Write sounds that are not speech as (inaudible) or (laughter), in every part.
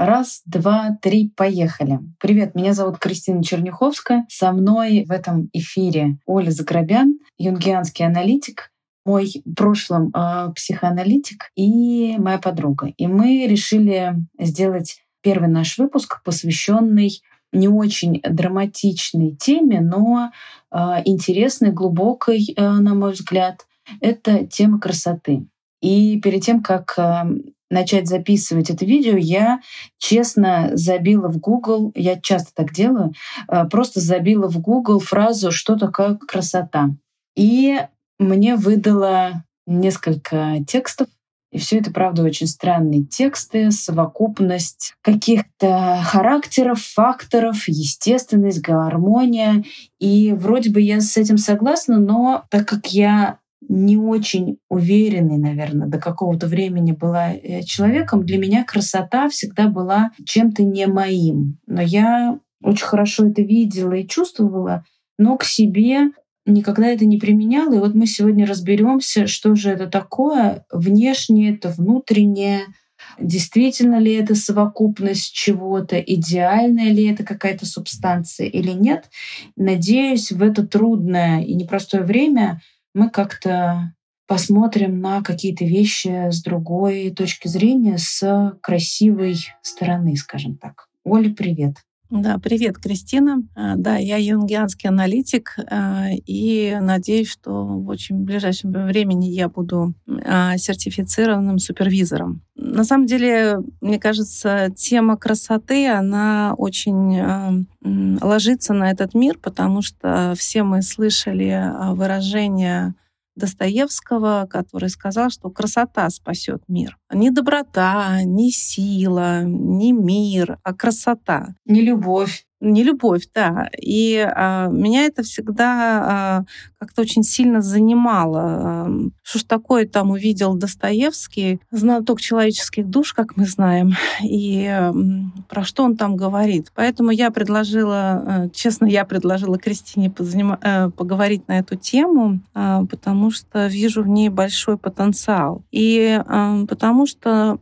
Раз, два, три, поехали. Привет, меня зовут Кристина Черняховская. Со мной в этом эфире Оля Заграбян, юнгианский аналитик, мой в прошлом э, психоаналитик и моя подруга. И мы решили сделать первый наш выпуск, посвященный не очень драматичной теме, но э, интересной, глубокой, э, на мой взгляд. Это тема красоты. И перед тем, как начать записывать это видео, я честно забила в Google, я часто так делаю, э, просто забила в Google фразу «что такое красота?». И мне выдало несколько текстов, и все это, правда, очень странные тексты, совокупность каких-то характеров, факторов, естественность, гармония. И вроде бы я с этим согласна, но так как я не очень уверенной, наверное, до какого-то времени была э, человеком, для меня красота всегда была чем-то не моим. Но я очень хорошо это видела и чувствовала, но к себе никогда это не применяла. И вот мы сегодня разберемся, что же это такое, внешнее, это внутреннее, действительно ли это совокупность чего-то, идеальная ли это какая-то субстанция или нет. Надеюсь, в это трудное и непростое время мы как-то посмотрим на какие-то вещи с другой точки зрения, с красивой стороны, скажем так. Оля, привет. Да, привет, Кристина. А, да, я юнгианский аналитик, а, и надеюсь, что в очень ближайшем времени я буду а, сертифицированным супервизором. На самом деле, мне кажется, тема красоты, она очень ложится на этот мир, потому что все мы слышали выражение Достоевского, который сказал, что красота спасет мир. Не доброта, не сила, не мир, а красота. Не любовь. Не любовь, да. И а, меня это всегда а, как-то очень сильно занимало. Что ж такое там увидел Достоевский, знаток человеческих душ, как мы знаем, (laughs) и а, про что он там говорит. Поэтому я предложила, а, честно, я предложила Кристине позанима, а, поговорить на эту тему, а, потому что вижу в ней большой потенциал. И а, потому что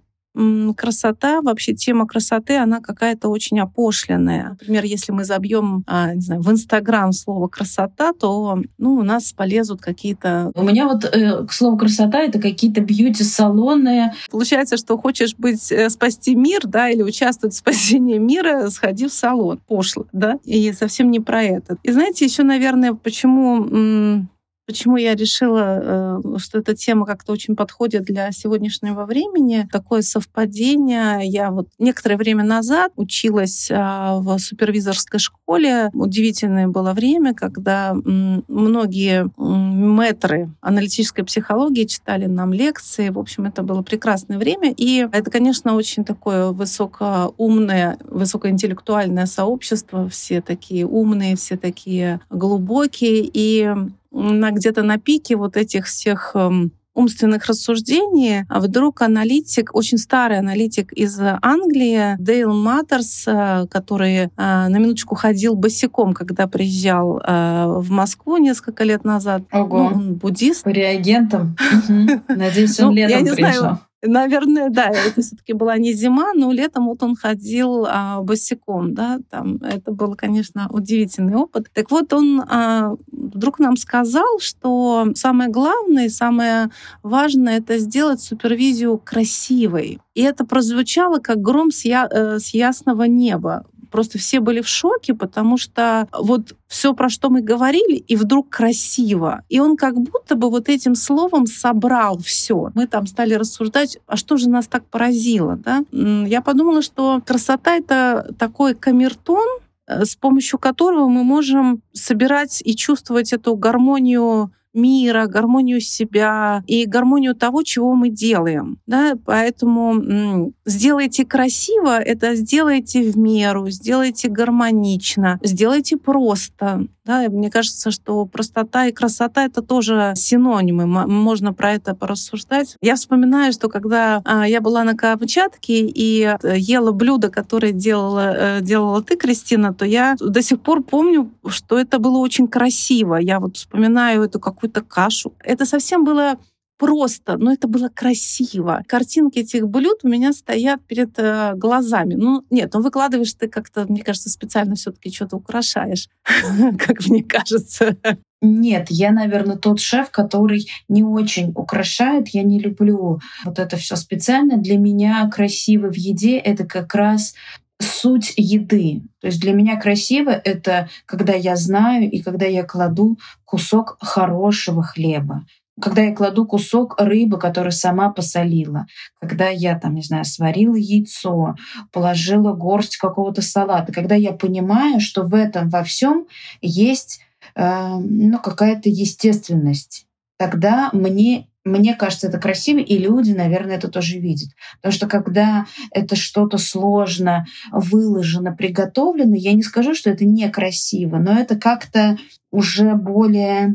красота, вообще тема красоты, она какая-то очень опошленная. Например, если мы забьем, а, не знаю, в Инстаграм слово красота, то ну, у нас полезут какие-то... У меня вот э, к слову красота это какие-то бьюти-салоны. Получается, что хочешь быть, э, спасти мир, да, или участвовать в спасении мира, сходи в салон. Пошло, да, и совсем не про это. И знаете, еще, наверное, почему Почему я решила, э, что эта тема как-то очень подходит для сегодняшнего времени? Такое совпадение. Я вот некоторое время назад училась а, в супервизорской школе. Удивительное было время, когда многие мэтры аналитической психологии читали нам лекции. В общем, это было прекрасное время. И это, конечно, очень такое высокоумное, высокоинтеллектуальное сообщество. Все такие умные, все такие глубокие. И на где-то на пике вот этих всех эм, умственных рассуждений, а вдруг аналитик, очень старый аналитик из Англии, Дейл Маттерс, э, который э, на минуточку ходил босиком, когда приезжал э, в Москву несколько лет назад. Ого. Ну, он буддист. По реагентам. (laughs) Надеюсь, он ну, летом приезжал. Наверное, да, это все-таки была не зима, но летом вот он ходил а, босиком, да, там это был, конечно, удивительный опыт. Так вот, он а, вдруг нам сказал, что самое главное самое важное это сделать супервизию красивой. И это прозвучало как гром с, я, э, с ясного неба просто все были в шоке, потому что вот все, про что мы говорили, и вдруг красиво. И он как будто бы вот этим словом собрал все. Мы там стали рассуждать, а что же нас так поразило, да? Я подумала, что красота — это такой камертон, э, с помощью которого мы можем собирать и чувствовать эту гармонию мира, гармонию себя и гармонию того, чего мы делаем. Да? Поэтому сделайте красиво, это сделайте в меру, сделайте гармонично, сделайте просто. Да, мне кажется, что простота и красота это тоже синонимы. Можно про это порассуждать. Я вспоминаю, что когда а, я была на Камчатке и э, ела блюдо, которое делала, э, делала ты, Кристина, то я до сих пор помню, что это было очень красиво. Я вот вспоминаю эту какую-то кашу. Это совсем было просто, но это было красиво. Картинки этих блюд у меня стоят перед э, глазами. Ну, нет, ну выкладываешь ты как-то, мне кажется, специально все таки что-то украшаешь, (laughs) как мне кажется. Нет, я, наверное, тот шеф, который не очень украшает. Я не люблю вот это все специально. Для меня красиво в еде это как раз суть еды. То есть для меня красиво это когда я знаю и когда я кладу кусок хорошего хлеба когда я кладу кусок рыбы, которую сама посолила, когда я там, не знаю, сварила яйцо, положила горсть какого-то салата, когда я понимаю, что в этом во всем есть э, ну, какая-то естественность, тогда мне мне кажется, это красиво, и люди, наверное, это тоже видят. Потому что когда это что-то сложно выложено, приготовлено, я не скажу, что это некрасиво, но это как-то уже более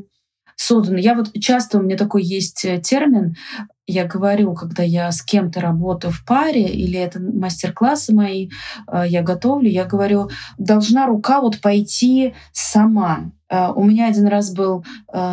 создано. Я вот часто, у меня такой есть э, термин, я говорю, когда я с кем-то работаю в паре, или это мастер-классы мои, э, я готовлю, я говорю, должна рука вот пойти сама. Э, у меня один раз был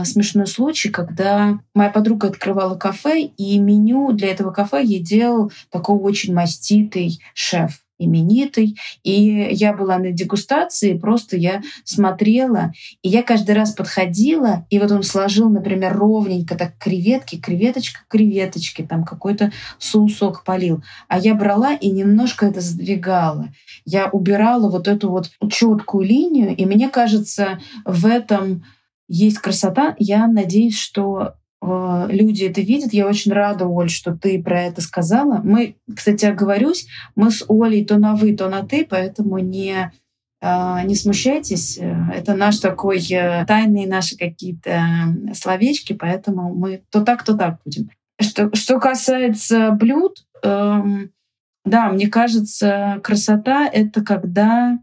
смешной случай, когда моя подруга открывала кафе, и меню для этого кафе ей делал такой очень маститый шеф именитый. И я была на дегустации, просто я смотрела, и я каждый раз подходила, и вот он сложил, например, ровненько так креветки, креветочка, креветочки, там какой-то соусок полил. А я брала и немножко это сдвигала. Я убирала вот эту вот четкую линию, и мне кажется, в этом есть красота. Я надеюсь, что люди это видят. Я очень рада, Оль, что ты про это сказала. Мы, кстати, оговорюсь, мы с Олей то на «вы», то на «ты», поэтому не, э, не смущайтесь. Это наш такой э, тайные наши какие-то словечки, поэтому мы то так, то так будем. Что, что касается блюд, эм, да, мне кажется, красота — это когда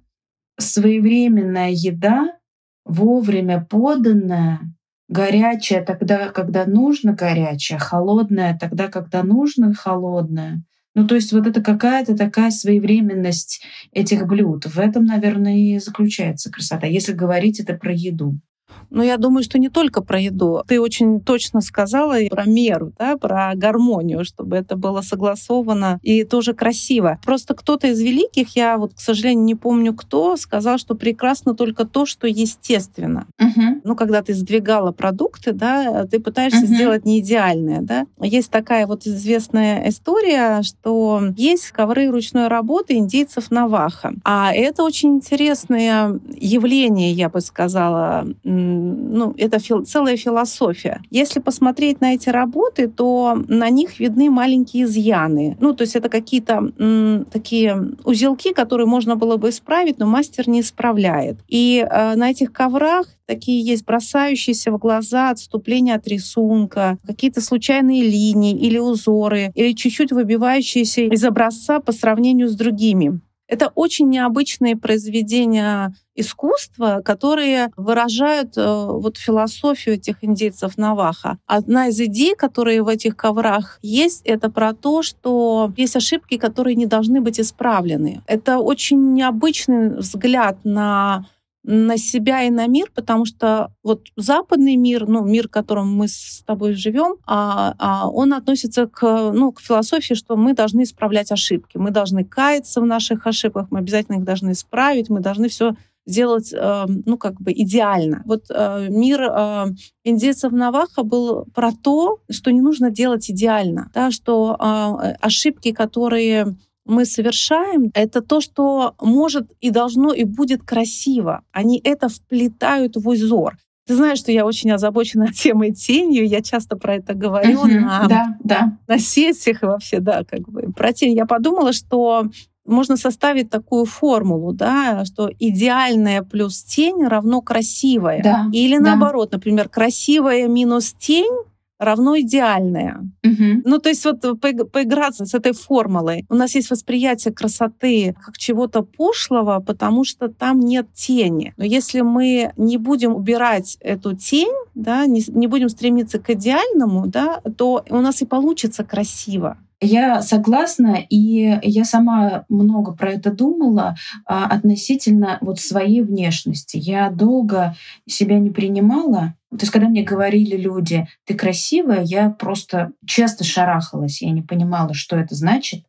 своевременная еда, вовремя поданная — горячая тогда, когда нужно горячая, холодная тогда, когда нужно холодная. Ну, то есть вот это какая-то такая своевременность этих блюд. В этом, наверное, и заключается красота, если говорить это про еду. Но я думаю, что не только про еду. Ты очень точно сказала про меру, да, про гармонию, чтобы это было согласовано и тоже красиво. Просто кто-то из великих, я вот, к сожалению, не помню кто, сказал, что прекрасно только то, что естественно. Угу. Ну, когда ты сдвигала продукты, да, ты пытаешься угу. сделать не идеальное, да. Есть такая вот известная история, что есть ковры ручной работы индейцев Наваха. А это очень интересное явление, я бы сказала, ну, это фил, целая философия. Если посмотреть на эти работы, то на них видны маленькие изъяны. Ну, то есть это какие-то такие узелки, которые можно было бы исправить, но мастер не исправляет. И э, на этих коврах такие есть бросающиеся в глаза отступления от рисунка, какие-то случайные линии или узоры, или чуть-чуть выбивающиеся из образца по сравнению с другими. Это очень необычные произведения искусства, которые выражают э, вот философию этих индейцев Наваха. Одна из идей, которые в этих коврах есть, это про то, что есть ошибки, которые не должны быть исправлены. Это очень необычный взгляд на на себя и на мир, потому что вот западный мир, ну, мир, в котором мы с тобой живем, а, а он относится к, ну, к философии, что мы должны исправлять ошибки, мы должны каяться в наших ошибках, мы обязательно их должны исправить, мы должны все сделать, э, ну, как бы идеально. Вот э, мир э, индейцев Наваха был про то, что не нужно делать идеально, да, что э, ошибки, которые мы совершаем, это то, что может и должно и будет красиво. Они это вплетают в узор. Ты знаешь, что я очень озабочена (laughs) темой тенью, я часто про это говорю uh-huh, на, да, да. на сессиях и вообще, да, как бы про тень. Я подумала, что можно составить такую формулу, да, что идеальная плюс тень равно красивая. Да, Или наоборот, да. например, красивая минус тень равно идеальное. Угу. Ну, то есть вот поиграться с этой формулой. У нас есть восприятие красоты как чего-то пошлого, потому что там нет тени. Но если мы не будем убирать эту тень, да, не, не будем стремиться к идеальному, да, то у нас и получится красиво. Я согласна, и я сама много про это думала а, относительно вот своей внешности. Я долго себя не принимала, То есть, когда мне говорили люди, ты красивая, я просто часто шарахалась. Я не понимала, что это значит,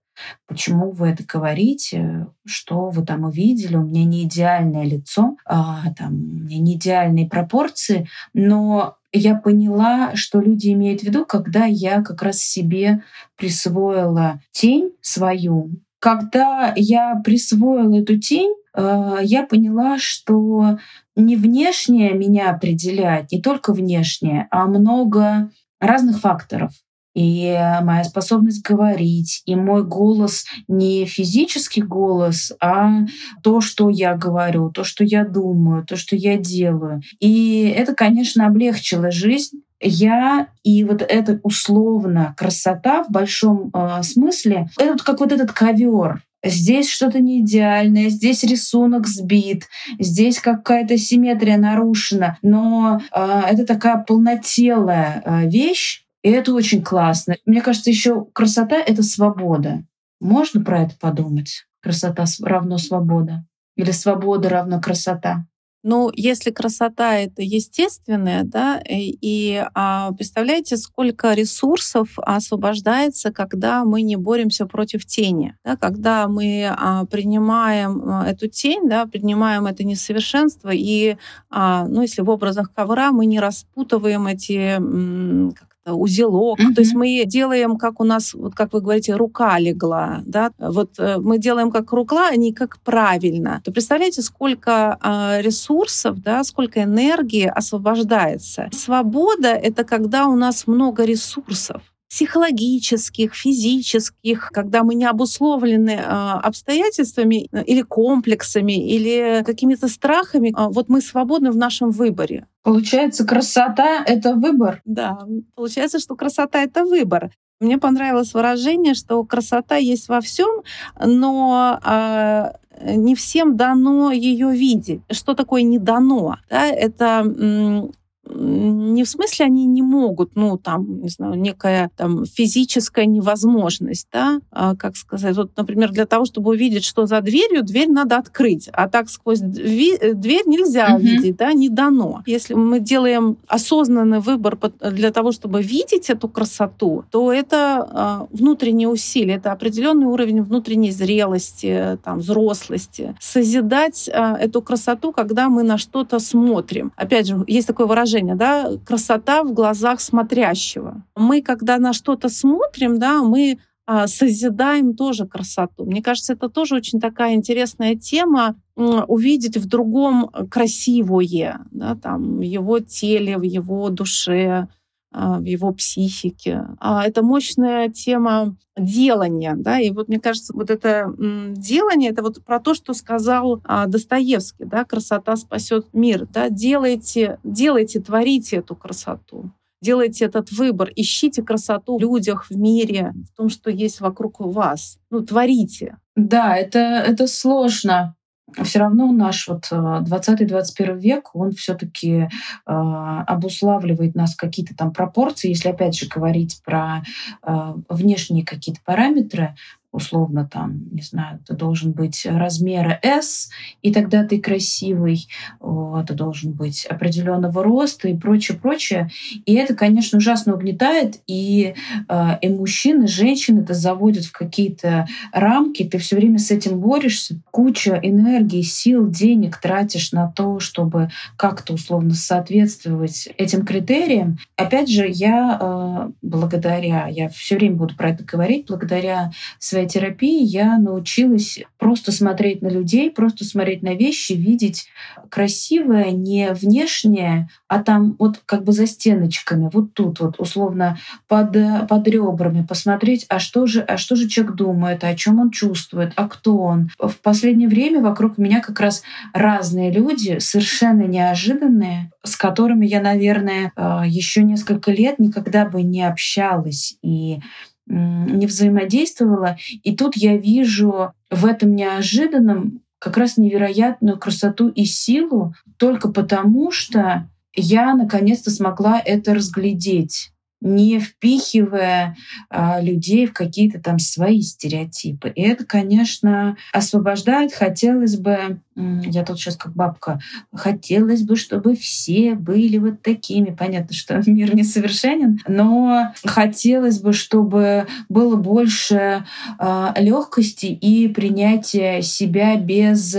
почему вы это говорите, что вы там увидели. У меня не идеальное лицо, а, там, у меня не идеальные пропорции, но я поняла, что люди имеют в виду, когда я как раз себе присвоила тень свою. Когда я присвоила эту тень, я поняла, что не внешнее меня определяет, не только внешнее, а много разных факторов и моя способность говорить, и мой голос не физический голос, а то, что я говорю, то, что я думаю, то, что я делаю. И это, конечно, облегчило жизнь. Я и вот эта условно красота в большом э, смысле, это как вот этот ковер, Здесь что-то не идеальное, здесь рисунок сбит, здесь какая-то симметрия нарушена, но э, это такая полнотелая э, вещь, и это очень классно. Мне кажется, еще красота — это свобода. Можно про это подумать? Красота равно свобода. Или свобода равно красота. Ну, если красота это естественная, да, и, и а, представляете, сколько ресурсов освобождается, когда мы не боремся против тени, да, когда мы а, принимаем а, эту тень, да, принимаем это несовершенство, и, а, ну, если в образах ковра мы не распутываем эти, Э, узелок. Mm-hmm. То есть мы делаем, как у нас, вот как вы говорите, рука легла, да, вот э, мы делаем как рука, а не как правильно. То представляете, сколько э, ресурсов, да, сколько энергии освобождается. Свобода — это когда у нас много ресурсов психологических, физических, когда мы не обусловлены э, обстоятельствами или комплексами, или какими-то страхами, э, вот мы свободны в нашем выборе. Получается, красота — это выбор? Да, получается, что красота — это выбор. Мне понравилось выражение, что красота есть во всем, но э, не всем дано ее видеть. Что такое не дано? Да, это не в смысле они не могут, ну, там, не знаю, некая там физическая невозможность, да, а, как сказать, вот, например, для того, чтобы увидеть, что за дверью, дверь надо открыть, а так сквозь дверь нельзя uh-huh. увидеть, да, не дано. Если мы делаем осознанный выбор для того, чтобы видеть эту красоту, то это а, внутренние усилия, это определенный уровень внутренней зрелости, там, взрослости. Созидать а, эту красоту, когда мы на что-то смотрим. Опять же, есть такое выражение выражение, да, красота в глазах смотрящего. Мы, когда на что-то смотрим, да, мы а, созидаем тоже красоту. Мне кажется, это тоже очень такая интересная тема увидеть в другом красивое, да, там, в его теле, в его душе, в его психике. А это мощная тема делания, да, и вот мне кажется, вот это делание, это вот про то, что сказал а, Достоевский, да, красота спасет мир, да, делайте, делайте, творите эту красоту. Делайте этот выбор, ищите красоту в людях, в мире, в том, что есть вокруг вас. Ну, творите. Да, это, это сложно все равно наш вот 20-21 э, век, он все-таки э, обуславливает нас какие-то там пропорции. Если опять же говорить про э, внешние какие-то параметры, условно там, не знаю, ты должен быть размера S, и тогда ты красивый, ты должен быть определенного роста и прочее, прочее. И это, конечно, ужасно угнетает, и, э, и мужчин, и женщин это заводит в какие-то рамки, ты все время с этим борешься, куча энергии, сил, денег тратишь на то, чтобы как-то условно соответствовать этим критериям. Опять же, я э, благодаря, я все время буду про это говорить, благодаря своей терапии я научилась просто смотреть на людей, просто смотреть на вещи, видеть красивое не внешнее, а там вот как бы за стеночками, вот тут вот условно под, под ребрами посмотреть, а что же, а что же человек думает, о чем он чувствует, а кто он. В последнее время вокруг меня как раз разные люди, совершенно неожиданные, с которыми я, наверное, э, еще несколько лет никогда бы не общалась. И не взаимодействовала. И тут я вижу в этом неожиданном как раз невероятную красоту и силу только потому, что я наконец-то смогла это разглядеть. Не впихивая а, людей в какие-то там свои стереотипы. И это, конечно, освобождает. Хотелось бы, я тут сейчас как бабка, хотелось бы, чтобы все были вот такими. Понятно, что (laughs) мир несовершенен, но хотелось бы, чтобы было больше а, легкости и принятия себя без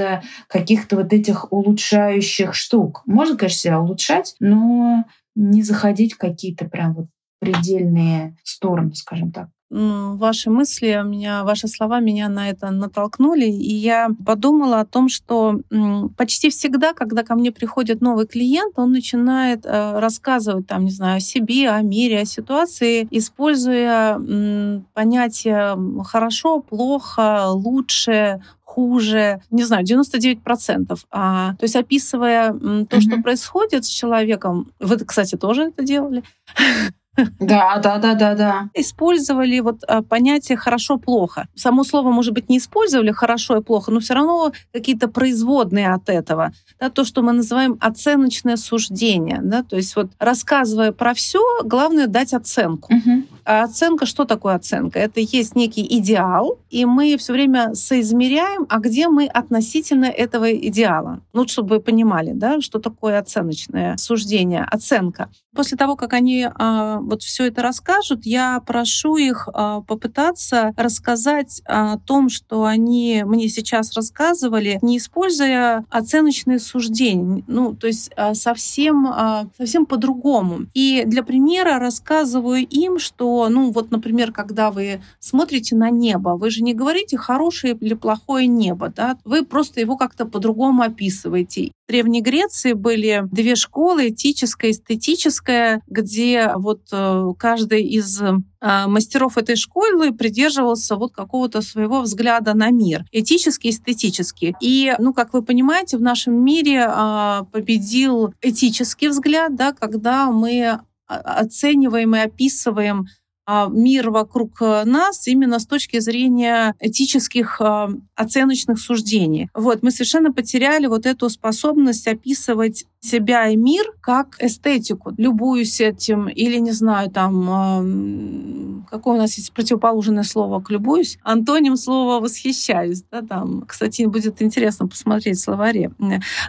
каких-то вот этих улучшающих штук. Можно, конечно, себя улучшать, но не заходить в какие-то прям вот предельные стороны, скажем так. Ваши мысли, меня, ваши слова меня на это натолкнули, и я подумала о том, что почти всегда, когда ко мне приходит новый клиент, он начинает э, рассказывать, там, не знаю, о себе, о мире, о ситуации, используя понятия хорошо, плохо, лучше, хуже, не знаю, 99%. А, то есть описывая то, mm-hmm. что происходит с человеком, вы, кстати, тоже это делали, (laughs) да, да, да, да, да. Использовали вот а, понятие хорошо-плохо. Само слово, может быть, не использовали хорошо и плохо, но все равно какие-то производные от этого. Да, то, что мы называем оценочное суждение. Да, то есть вот рассказывая про все, главное дать оценку. Угу. А оценка, что такое оценка? Это есть некий идеал, и мы все время соизмеряем, а где мы относительно этого идеала. Ну, чтобы вы понимали, да, что такое оценочное суждение, оценка. После того, как они а, вот все это расскажут, я прошу их а, попытаться рассказать о том, что они мне сейчас рассказывали, не используя оценочные суждения, ну, то есть а, совсем, а, совсем по-другому. И для примера рассказываю им, что ну вот, например, когда вы смотрите на небо, вы же не говорите хорошее или плохое небо, да, вы просто его как-то по-другому описываете. Древней Греции были две школы, этическая и эстетическая, где вот э, каждый из э, мастеров этой школы придерживался вот какого-то своего взгляда на мир, этический, эстетический. И, ну, как вы понимаете, в нашем мире а, победил этический взгляд, да, когда мы оцениваем и описываем мир вокруг э, нас именно с точки зрения этических а, оценочных суждений. Вот, мы совершенно потеряли вот эту способность описывать себя и мир как эстетику. Любуюсь этим или, не знаю, там, какое у нас есть противоположное слово к «любуюсь», антоним слова «восхищаюсь». Да, там, кстати, будет интересно посмотреть в словаре.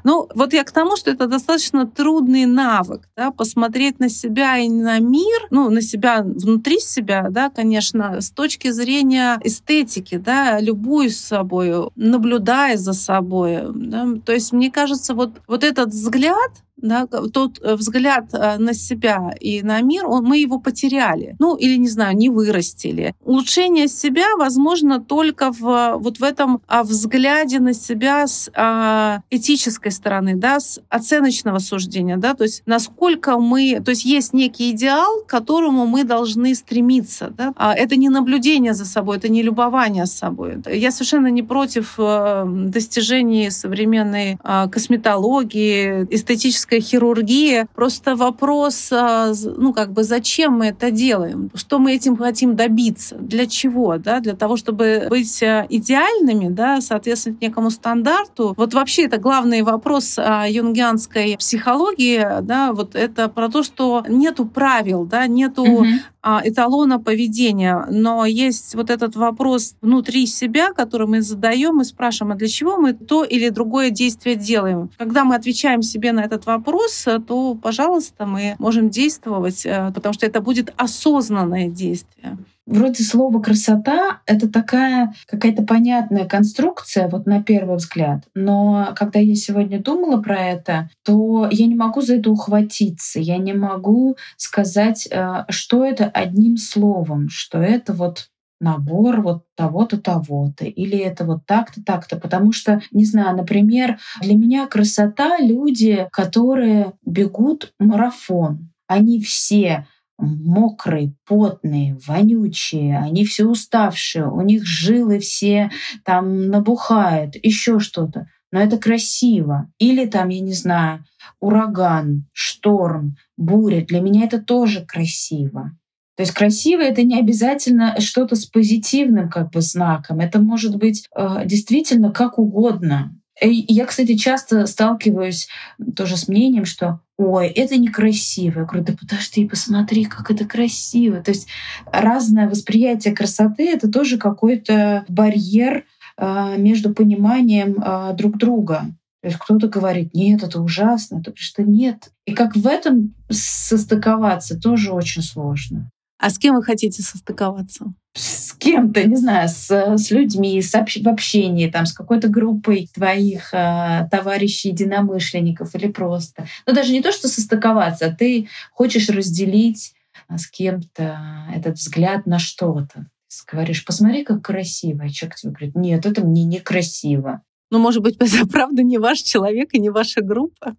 Ну, вот я к тому, что это достаточно трудный навык, да, посмотреть на себя и на мир, ну, на себя внутри себя, да, конечно, с точки зрения эстетики, да, любуюсь собой, наблюдая за собой. Да. То есть, мне кажется, вот, вот этот взгляд да, тот э, взгляд э, на себя и на мир, он, мы его потеряли. Ну, или, не знаю, не вырастили. Улучшение себя возможно только в, вот в этом а, взгляде на себя с а, этической стороны, да, с оценочного суждения, да, то есть насколько мы, то есть есть некий идеал, к которому мы должны стремиться, да. А это не наблюдение за собой, это не любование собой. Я совершенно не против э, достижений современной косметологии, эстетической пластическая хирургия. Просто вопрос, а, ну, как бы, зачем мы это делаем? Что мы этим хотим добиться? Для чего? Да? Для того, чтобы быть а, идеальными, да, соответственно, некому стандарту. Вот вообще это главный вопрос а, юнгианской психологии, да, вот это про то, что нету правил, да, нету угу. Эталона поведения, но есть вот этот вопрос внутри себя, который мы задаем и спрашиваем, а для чего мы то или другое действие делаем? Когда мы отвечаем себе на этот вопрос, вопрос, э, то, пожалуйста, мы можем действовать, э, потому что это будет осознанное действие. Вроде слово красота — это такая какая-то понятная конструкция, вот на первый взгляд. Но когда я сегодня думала про это, то я не могу за это ухватиться. Я не могу сказать, э, что это одним словом, что это вот набор вот того-то, того-то, или это вот так-то, так-то. Потому что, не знаю, например, для меня красота — люди, которые бегут марафон. Они все мокрые, потные, вонючие, они все уставшие, у них жилы все там набухают, еще что-то. Но это красиво. Или там, я не знаю, ураган, шторм, буря. Для меня это тоже красиво. То есть красиво это не обязательно что-то с позитивным как бы знаком. Это может быть э, действительно как угодно. И я, кстати, часто сталкиваюсь тоже с мнением, что ой, это некрасиво. Я говорю, да подожди, посмотри, как это красиво. То есть разное восприятие красоты — это тоже какой-то барьер а, между пониманием а, друг друга. То есть кто-то говорит, нет, это ужасно, кто говорит, что нет. И как в этом состыковаться, тоже очень сложно. А с кем вы хотите состыковаться? С кем-то, не знаю, с, с людьми, с общ... в общении, там, с какой-то группой твоих э, товарищей, единомышленников или просто. Ну, даже не то, что состыковаться, а ты хочешь разделить с кем-то этот взгляд на что-то. Говоришь, посмотри, как красиво. А человек тебе говорит, нет, это мне некрасиво. Ну, может быть, (laughs) это правда не ваш человек и не ваша группа?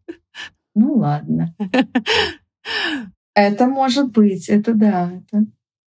Ну, ладно. (laughs) Это может быть, это да, это,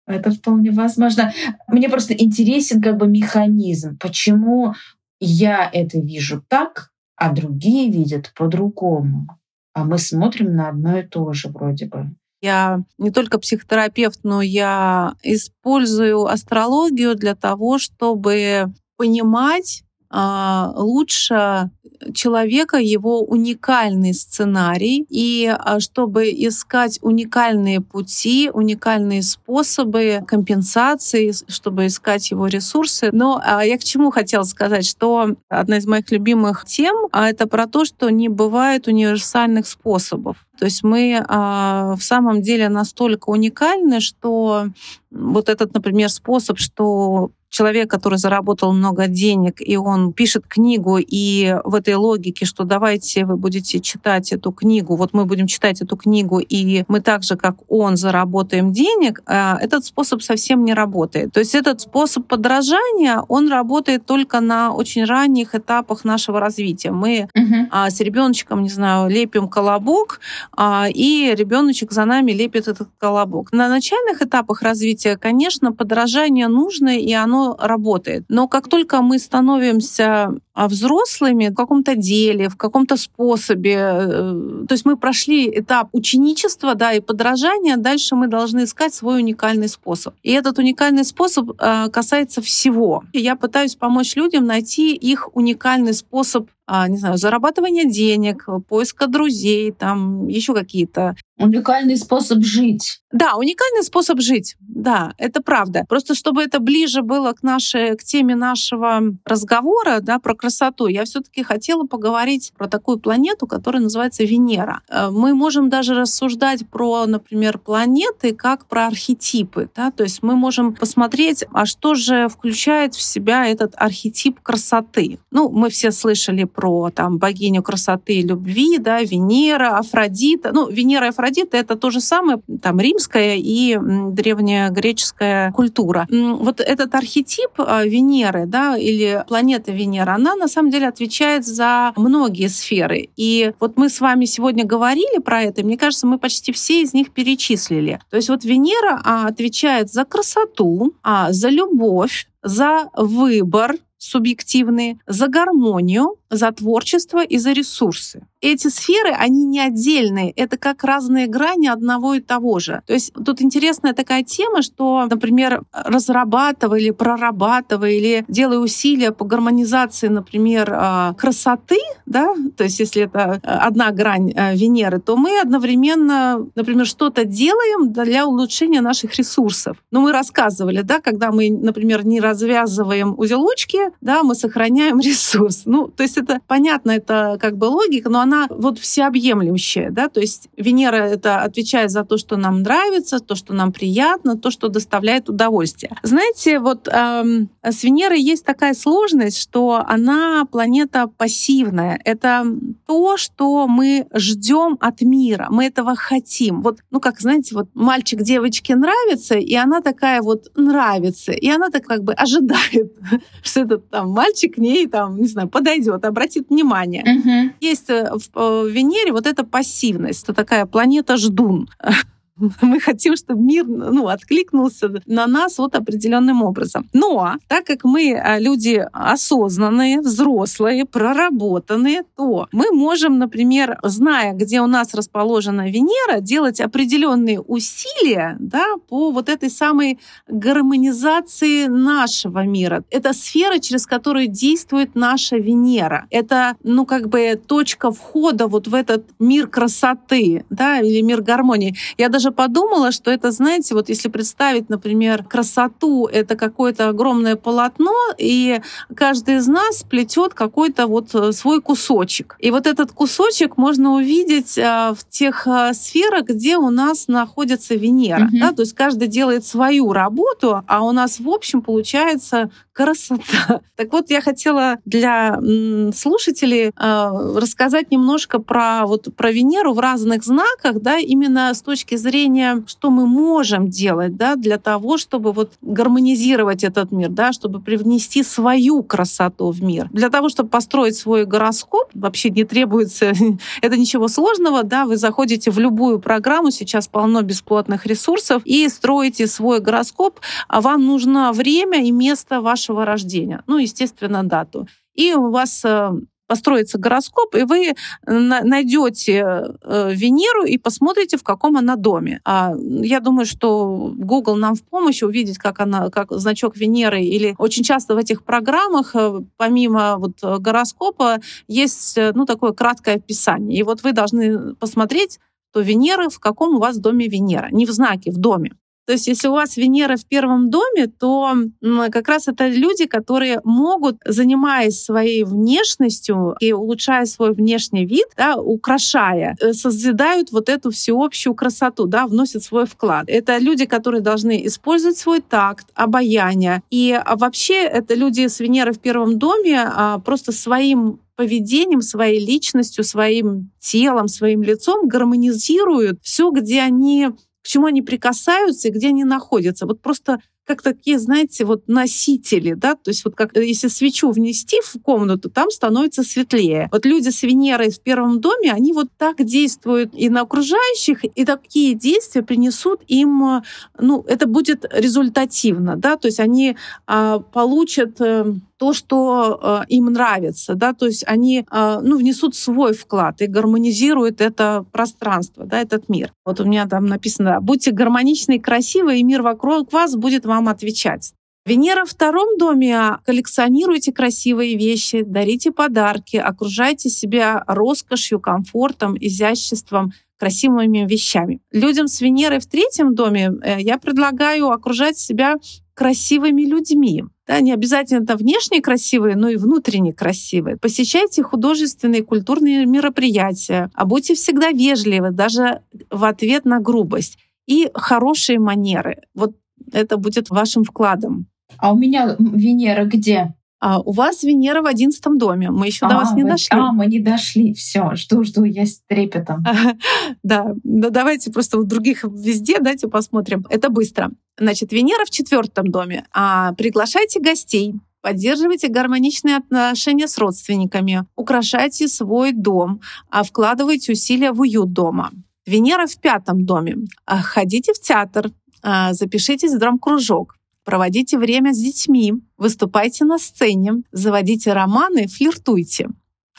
это вполне возможно. Мне просто интересен как бы механизм, почему я это вижу так, а другие видят по-другому. А мы смотрим на одно и то же вроде бы. Я не только психотерапевт, но я использую астрологию для того, чтобы понимать лучше человека его уникальный сценарий, и а, чтобы искать уникальные пути, уникальные способы компенсации, чтобы искать его ресурсы. Но а, я к чему хотела сказать, что одна из моих любимых тем это про то, что не бывает универсальных способов. То есть мы в самом деле настолько уникальны, что вот этот, например, способ, что человек, который заработал много денег, и он пишет книгу, и в этой логике, что давайте вы будете читать эту книгу, вот мы будем читать эту книгу, и мы так же, как он, заработаем денег, а, этот способ совсем не работает. То есть этот способ подражания, он работает только на очень ранних этапах нашего развития. Мы uh-huh. с ребеночком, не знаю, лепим колобок, а, и ребеночек за нами лепит этот колобок. На начальных этапах развития, конечно, подражание нужно, и оно работает. Но как только мы становимся а, взрослыми в каком-то деле, в каком-то способе, э, то есть мы прошли этап ученичества да, и подражания, дальше мы должны искать свой уникальный способ. И этот уникальный способ э, касается всего. Я пытаюсь помочь людям найти их уникальный способ не знаю, зарабатывания денег, поиска друзей, там еще какие-то. Уникальный способ жить. Да, уникальный способ жить. Да, это правда. Просто чтобы это ближе было к нашей, к теме нашего разговора, да, про красоту, я все-таки хотела поговорить про такую планету, которая называется Венера. Э, мы можем даже рассуждать про, например, планеты как про архетипы, да, то есть мы можем посмотреть, а что же включает в себя этот архетип красоты. Ну, мы все слышали про там богиню красоты и любви, да, Венера, Афродита. Ну, Венера и Афродита — это то же самое, там, римская и древняя греческая культура. Вот этот архетип а, Венеры, да, или планета Венера, она на самом деле отвечает за многие сферы. И вот мы с вами сегодня говорили про это, и мне кажется, мы почти все из них перечислили. То есть вот Венера а, отвечает за красоту, а, за любовь, за выбор субъективные, за гармонию, за творчество и за ресурсы. Эти сферы, они не отдельные, это как разные грани одного и того же. То есть тут интересная такая тема, что, например, разрабатывая или прорабатывая или делая усилия по гармонизации, например, а, красоты, да, то есть если это одна грань а, Венеры, то мы одновременно, например, что-то делаем для улучшения наших ресурсов. Но мы рассказывали, да, когда мы, например, не развязываем узелочки, да, мы сохраняем (laughs) ресурс. Ну, то есть это понятно, это как бы логика, но она вот всеобъемлющая, да, то есть Венера это отвечает за то, что нам нравится, то, что нам приятно, то, что доставляет удовольствие. Знаете, вот эм, с Венерой есть такая сложность, что она планета пассивная. Это то, что мы ждем от мира, мы этого хотим. Вот, ну как, знаете, вот мальчик девочке нравится, и она такая вот нравится, и она так как бы ожидает, (laughs) что этот там мальчик к ней там, не знаю, подойдет, обратит внимание. Угу. Есть э, в, э, в Венере вот эта пассивность, это такая планета ждун. (laughs) (laughs) Мы хотим, чтобы мир ну, откликнулся на нас вот определенным образом. Но так как мы а, люди осознанные, взрослые, проработанные, то мы можем, например, зная, где у нас расположена Венера, делать определенные усилия да, по вот этой самой гармонизации нашего мира. Это сфера, через которую действует наша Венера. Это, ну, как бы точка входа вот в этот мир красоты, да, или мир гармонии. Я даже подумала, что это, знаете, вот если представить, например, красоту, это какое-то огромное полотно, и каждый из нас плетет какой-то вот э, свой кусочек. И вот этот кусочек можно увидеть а, в тех а, сферах, где у нас находится Венера. Mm-hmm. Да? То есть каждый делает свою работу, а у нас в общем получается красота. (laughs) Так вот, я хотела для слушателей э, рассказать немножко про, вот, про Венеру в разных знаках, да, именно с точки зрения, что мы можем делать да, для того, чтобы вот гармонизировать этот мир, да, чтобы привнести свою красоту в мир. Для того, чтобы построить свой гороскоп, вообще не требуется, (laughs) это ничего сложного, да, вы заходите в любую программу, сейчас полно бесплатных ресурсов, и строите свой гороскоп, а вам нужно время и место вашего вашего рождения, ну, естественно, дату. И у вас э, построится гороскоп, и вы найдете э, Венеру и посмотрите, в каком она доме. А я думаю, что Google нам в помощь увидеть, как она, как значок Венеры, или очень часто в этих программах, э, помимо вот гороскопа, есть ну, такое краткое описание. И вот вы должны посмотреть, то Венеры, в каком у вас доме Венера. Не в знаке, в доме. То есть если у вас Венера в первом доме, то как раз это люди, которые могут, занимаясь своей внешностью и улучшая свой внешний вид, да, украшая, э, созидают вот эту всеобщую красоту, да, вносят свой вклад. Это люди, которые должны использовать свой такт, обаяние. И а вообще это люди с Венерой в первом доме а, просто своим поведением, своей личностью, своим телом, своим лицом гармонизируют все, где они к чему они прикасаются и где они находятся. Вот просто как такие, знаете, вот носители, да, то есть вот как э, если свечу внести в комнату, там становится светлее. Вот люди с Венерой в первом доме, они вот так действуют и на окружающих, и такие действия принесут им, э, ну, это будет результативно, да, то есть они а, получат э, то, что э, им нравится, да, то есть они э, ну, внесут свой вклад и гармонизируют это пространство, да, этот мир. Вот у меня там написано, будьте гармоничны и красивы, и мир вокруг вас будет вам отвечать. Венера в втором доме. Коллекционируйте красивые вещи, дарите подарки, окружайте себя роскошью, комфортом, изяществом, красивыми вещами. Людям с Венерой в третьем доме э, я предлагаю окружать себя красивыми людьми. Да, не обязательно это внешне красивые, но и внутренне красивые. Посещайте художественные культурные мероприятия, а будьте всегда вежливы, даже в ответ на грубость. И хорошие манеры. Вот это будет вашим вкладом. А у меня Венера где? А у вас Венера в одиннадцатом доме. Мы еще а, до вас не вы, дошли. А, мы не дошли. Все, жду, жду, я с трепетом. (laughs) Да, ну давайте просто у других везде, дайте посмотрим. Это быстро. Значит, Венера в четвертом доме. А, приглашайте гостей. Поддерживайте гармоничные отношения с родственниками, украшайте свой дом, а вкладывайте усилия в уют дома. Венера в пятом доме. А, ходите в театр, запишитесь в драм-кружок, проводите время с детьми, выступайте на сцене, заводите романы, флиртуйте.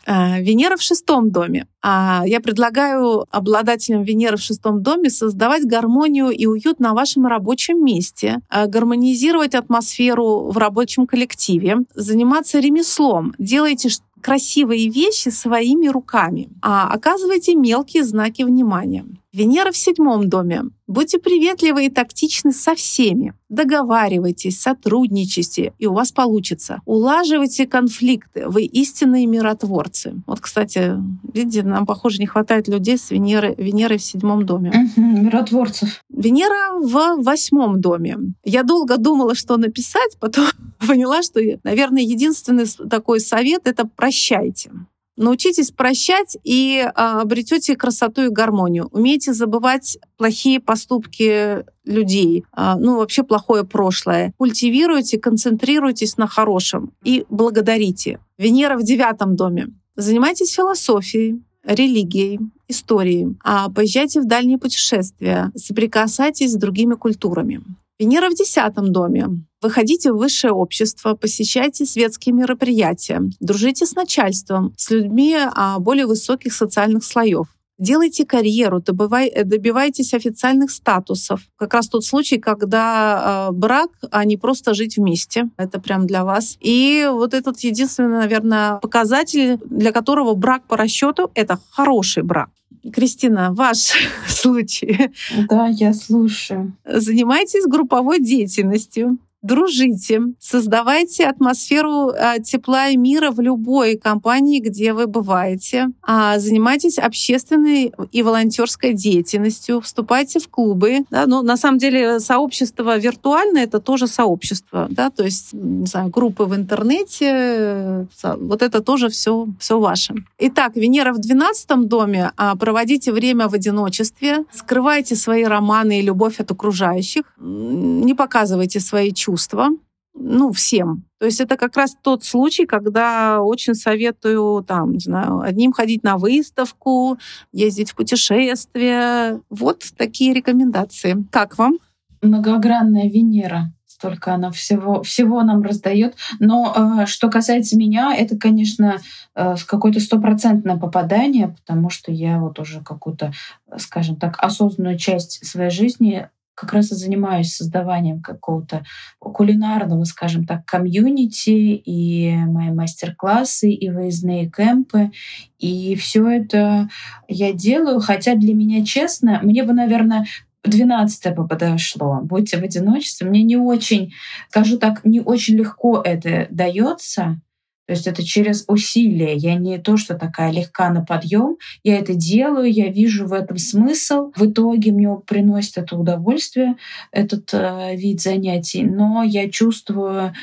Э, Венера в шестом доме. А я предлагаю обладателям Венеры в шестом доме создавать гармонию и уют на вашем рабочем месте, гармонизировать атмосферу в рабочем коллективе, заниматься ремеслом. Делайте красивые вещи своими руками, а оказывайте мелкие знаки внимания. Венера в седьмом доме. Будьте приветливы и тактичны со всеми. Договаривайтесь, сотрудничайте, и у вас получится. Улаживайте конфликты. Вы истинные миротворцы. Вот, кстати, видите, нам, похоже, не хватает людей с Венерой, Венерой в седьмом доме. Угу, миротворцев. Венера в восьмом доме. Я долго думала, что написать, потом (laughs) поняла, что, наверное, единственный такой совет — это прощайте. Научитесь прощать и а, обретете красоту и гармонию. Умейте забывать плохие поступки людей, а, ну вообще плохое прошлое. Культивируйте, концентрируйтесь на хорошем и благодарите. Венера в девятом доме. Занимайтесь философией, религией, историей. А поезжайте в дальние путешествия, соприкасайтесь с другими культурами. Венера в десятом доме. Выходите в высшее общество, посещайте светские мероприятия, дружите с начальством, с людьми а, более высоких социальных слоев. Делайте карьеру, добивайтесь официальных статусов. Как раз тот случай, когда э, брак, а не просто жить вместе. Это прям для вас. И вот этот единственный, наверное, показатель, для которого брак по расчету — это хороший брак. Кристина, ваш (laughs) случай. Да, я слушаю. Занимайтесь групповой деятельностью дружите, создавайте атмосферу а, тепла и мира в любой компании, где вы бываете, а, занимайтесь общественной и волонтерской деятельностью, вступайте в клубы. Да, ну, на самом деле сообщество виртуальное — это тоже сообщество, да, то есть не знаю, группы в интернете, вот это тоже все, все ваше. Итак, Венера в 12 доме, а, проводите время в одиночестве, скрывайте свои романы и любовь от окружающих, не показывайте свои чувства, чувства, ну, всем. То есть это как раз тот случай, когда очень советую, там, не знаю, одним ходить на выставку, ездить в путешествия. Вот такие рекомендации. Как вам? Многогранная Венера столько она всего, всего нам раздает. Но э, что касается меня, это, конечно, э, какое-то стопроцентное попадание, потому что я вот уже какую-то, скажем так, осознанную часть своей жизни как раз и занимаюсь создаванием какого-то кулинарного, скажем так, комьюнити, и мои мастер-классы, и выездные кемпы. И все это я делаю, хотя для меня, честно, мне бы, наверное, 12 бы подошло. Будьте в одиночестве. Мне не очень, скажу так, не очень легко это дается. То есть это через усилие. Я не то, что такая легка на подъем. Я это делаю, я вижу в этом смысл. В итоге мне приносит это удовольствие, этот э, вид занятий. Но я чувствую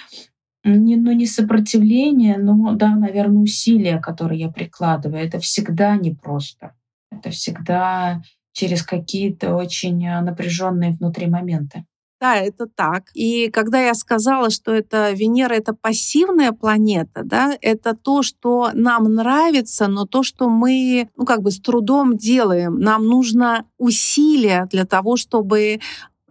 не, ну, не сопротивление, но, да, наверное, усилия, которые я прикладываю. Это всегда непросто. Это всегда через какие-то очень э, напряженные внутри моменты. Да, это так. И когда я сказала, что это Венера это пассивная планета, да, это то, что нам нравится, но то, что мы, ну как бы с трудом делаем. Нам нужно усилия для того, чтобы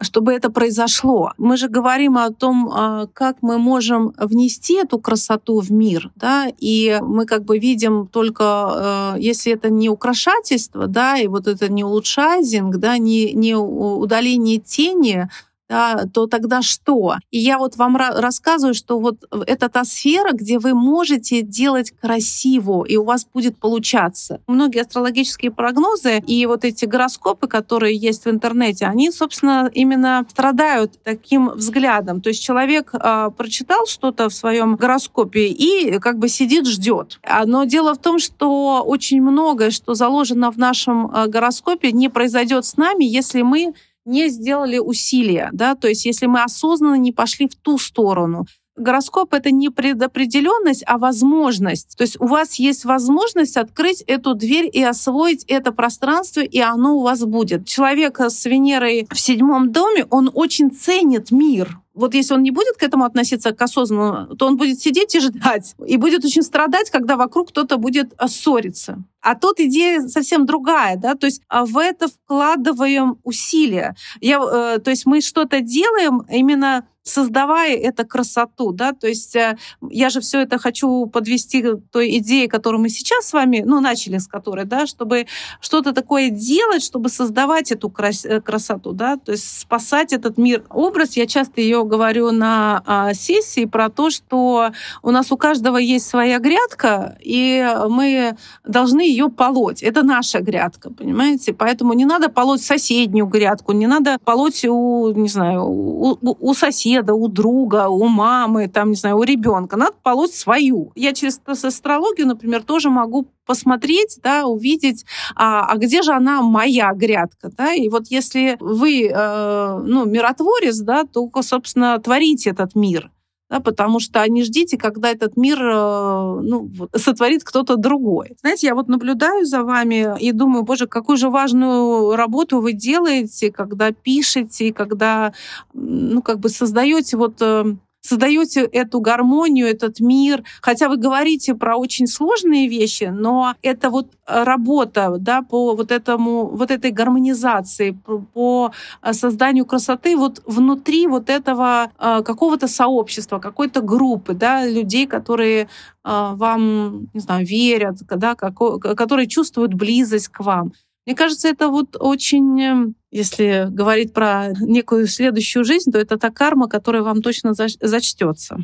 чтобы это произошло. Мы же говорим о том, а, как мы можем внести эту красоту в мир, да, и мы как бы видим только, э, если это не украшательство, да, и вот это не улучшайзинг, да, не, не удаление тени, да, то тогда что? И я вот вам рассказываю, что вот это та сфера, где вы можете делать красиво, и у вас будет получаться. Многие астрологические прогнозы и вот эти гороскопы, которые есть в интернете, они, собственно, именно страдают таким взглядом. То есть человек э, прочитал что-то в своем гороскопе и как бы сидит, ждет. Но дело в том, что очень многое, что заложено в нашем э, гороскопе, не произойдет с нами, если мы не сделали усилия, да, то есть если мы осознанно не пошли в ту сторону, гороскоп это не предопределенность, а возможность. То есть у вас есть возможность открыть эту дверь и освоить это пространство, и оно у вас будет. Человек с Венерой в седьмом доме, он очень ценит мир вот если он не будет к этому относиться к осознанно, то он будет сидеть и ждать. И будет очень страдать, когда вокруг кто-то будет э, ссориться. А тут идея совсем другая, да, то есть а в это вкладываем усилия. Я, э, то есть мы что-то делаем именно создавая эту красоту, да, то есть э, я же все это хочу подвести к той идее, которую мы сейчас с вами, ну, начали с которой, да, чтобы что-то такое делать, чтобы создавать эту крас красоту, да, то есть спасать этот мир. Образ, я часто ее говорю на а, сессии про то, что у нас у каждого есть своя грядка, и мы должны ее полоть. Это наша грядка, понимаете? Поэтому не надо полоть соседнюю грядку, не надо полоть у, не знаю, у, у соседа, у друга, у мамы, там, не знаю, у ребенка. Надо полоть свою. Я через астрологию, например, тоже могу посмотреть, да, увидеть, а, а где же она моя грядка, да, и вот если вы, э, ну, миротворец, да, то, собственно, творите этот мир, да, потому что не ждите, когда этот мир э, ну, (laughs) сотворит кто-то другой. Знаете, я вот наблюдаю за вами и думаю, боже, какую же важную работу вы делаете, когда пишете, когда, ну, как бы создаете вот э, создаете эту гармонию, этот мир. Хотя вы говорите про очень сложные вещи, но это вот работа да, по вот, этому, вот этой гармонизации, по созданию красоты вот внутри вот этого э, какого-то сообщества, какой-то группы да, людей, которые э, вам, не знаю, верят, да, которые чувствуют близость к вам. Мне кажется, это вот очень, эм, если говорить про некую следующую жизнь, то это та карма, которая вам точно зачтется.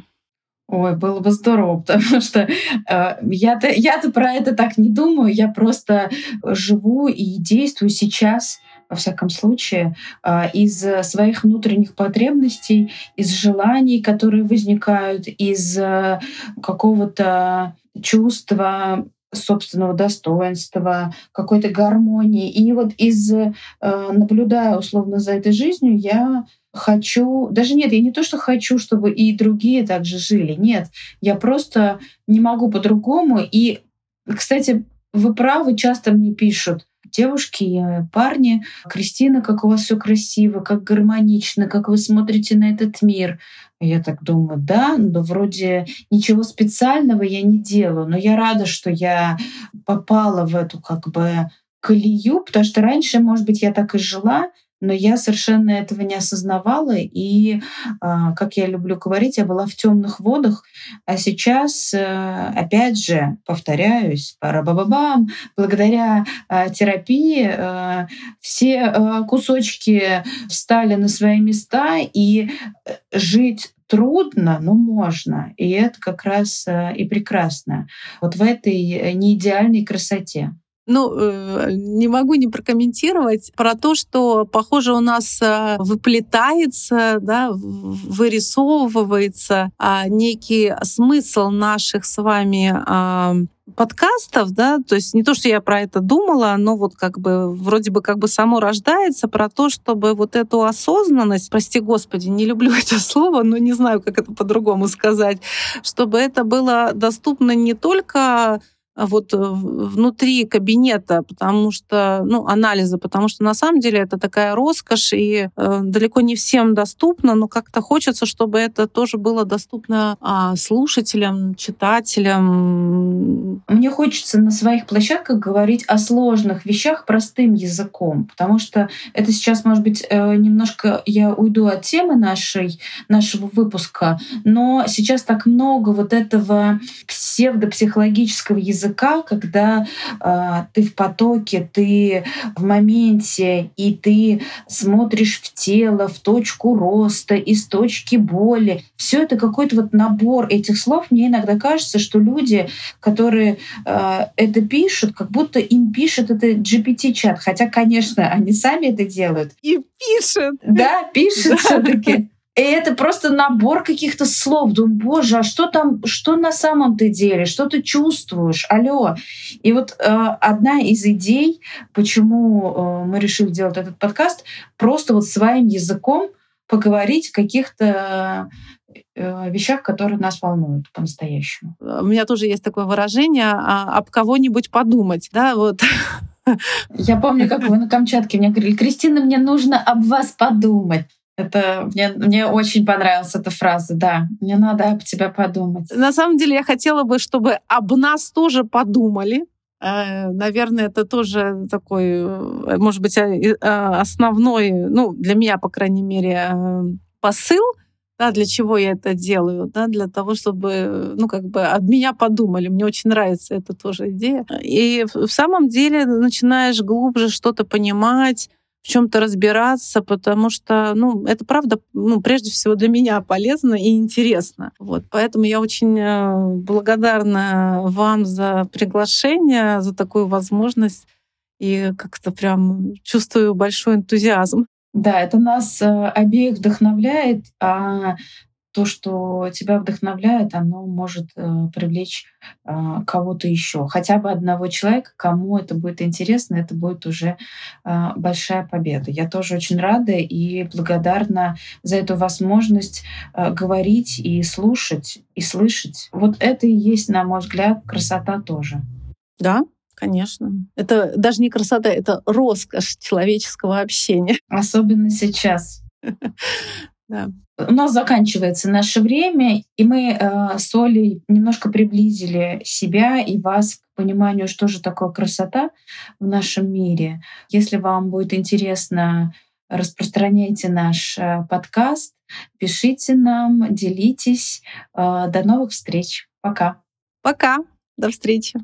Ой, было бы здорово, потому что э, я-то, я-то про это так не думаю, я просто живу и действую сейчас, во всяком случае, э, из своих внутренних потребностей, из желаний, которые возникают, из э, какого-то чувства собственного достоинства, какой-то гармонии. И вот из э, наблюдая условно за этой жизнью, я хочу, даже нет, я не то, что хочу, чтобы и другие также жили, нет, я просто не могу по-другому. И, кстати, вы правы, часто мне пишут, девушки, парни, Кристина, как у вас все красиво, как гармонично, как вы смотрите на этот мир. Я так думаю, да, но вроде ничего специального я не делаю, но я рада, что я попала в эту как бы колею, потому что раньше, может быть, я так и жила, но я совершенно этого не осознавала. И, а, как я люблю говорить, я была в темных водах. А сейчас, э, опять же, повторяюсь, парабабабам, благодаря а, терапии э, все э, кусочки встали на свои места, и жить трудно, но можно. И это как раз и прекрасно. Вот в этой неидеальной красоте. Ну, э, не могу не прокомментировать про то, что, похоже, у нас э, выплетается, да, вырисовывается а, некий смысл наших с вами а, подкастов, да, то есть не то, что я про это думала, но вот как бы вроде бы как бы само рождается про то, чтобы вот эту осознанность, прости господи, не люблю (laughs) это слово, но не знаю, как это по-другому сказать, чтобы это было доступно не только вот э, внутри кабинета, потому что, ну, анализа, потому что на самом деле это такая роскошь и э, далеко не всем доступно, но как-то хочется, чтобы это тоже было доступно а, слушателям, читателям. Мне хочется на своих площадках говорить о сложных вещах простым языком, потому что это сейчас, может быть, э, немножко я уйду от темы нашей, нашего выпуска, но сейчас так много вот этого псевдопсихологического языка, языка, когда э, ты в потоке, ты в моменте, и ты смотришь в тело, в точку роста, из точки боли. Все это какой-то вот набор этих слов. Мне иногда кажется, что люди, которые э, это пишут, как будто им пишет это GPT-чат. Хотя, конечно, они сами это делают. И пишет. Да, пишет (laughs) все-таки. И это просто набор каких-то слов. Думаю, боже, а что там, что на самом-то деле, что ты чувствуешь? Алло. И вот э, одна из идей, почему э, мы решили делать этот подкаст, просто вот своим языком поговорить о каких-то э, вещах, которые нас волнуют по-настоящему. У меня тоже есть такое выражение а, об кого-нибудь подумать, да, вот. Я помню, как вы на Камчатке мне говорили, Кристина, мне нужно об вас подумать. Это мне, мне очень понравилась эта фраза, да. Мне надо об тебя подумать. На самом деле я хотела бы, чтобы об нас тоже подумали. Э, наверное, это тоже такой, э, может быть, э, основной, ну, для меня, по крайней мере, посыл, да, для чего я это делаю, да, для того, чтобы, ну, как бы об меня подумали. Мне очень нравится эта тоже идея. И в самом деле начинаешь глубже что-то понимать, в чем-то разбираться, потому что, ну, это правда, ну, прежде всего для меня полезно и интересно. Вот, поэтому я очень э, благодарна вам за приглашение, за такую возможность и как-то прям чувствую большой энтузиазм. Да, это нас э, обеих вдохновляет, а то, что тебя вдохновляет, оно может э, привлечь э, кого-то еще, хотя бы одного человека, кому это будет интересно, это будет уже э, большая победа. Я тоже очень рада и благодарна за эту возможность э, говорить и слушать и слышать. Вот это и есть, на мой взгляд, красота тоже. Да, Конечно. Это даже не красота, это роскошь человеческого общения. Особенно сейчас. (laughs) Да. У нас заканчивается наше время, и мы э, с Олей немножко приблизили себя и вас к пониманию, что же такое красота в нашем мире. Если вам будет интересно, распространяйте наш э, подкаст, пишите нам, делитесь. Э, до новых встреч. Пока. Пока. До встречи.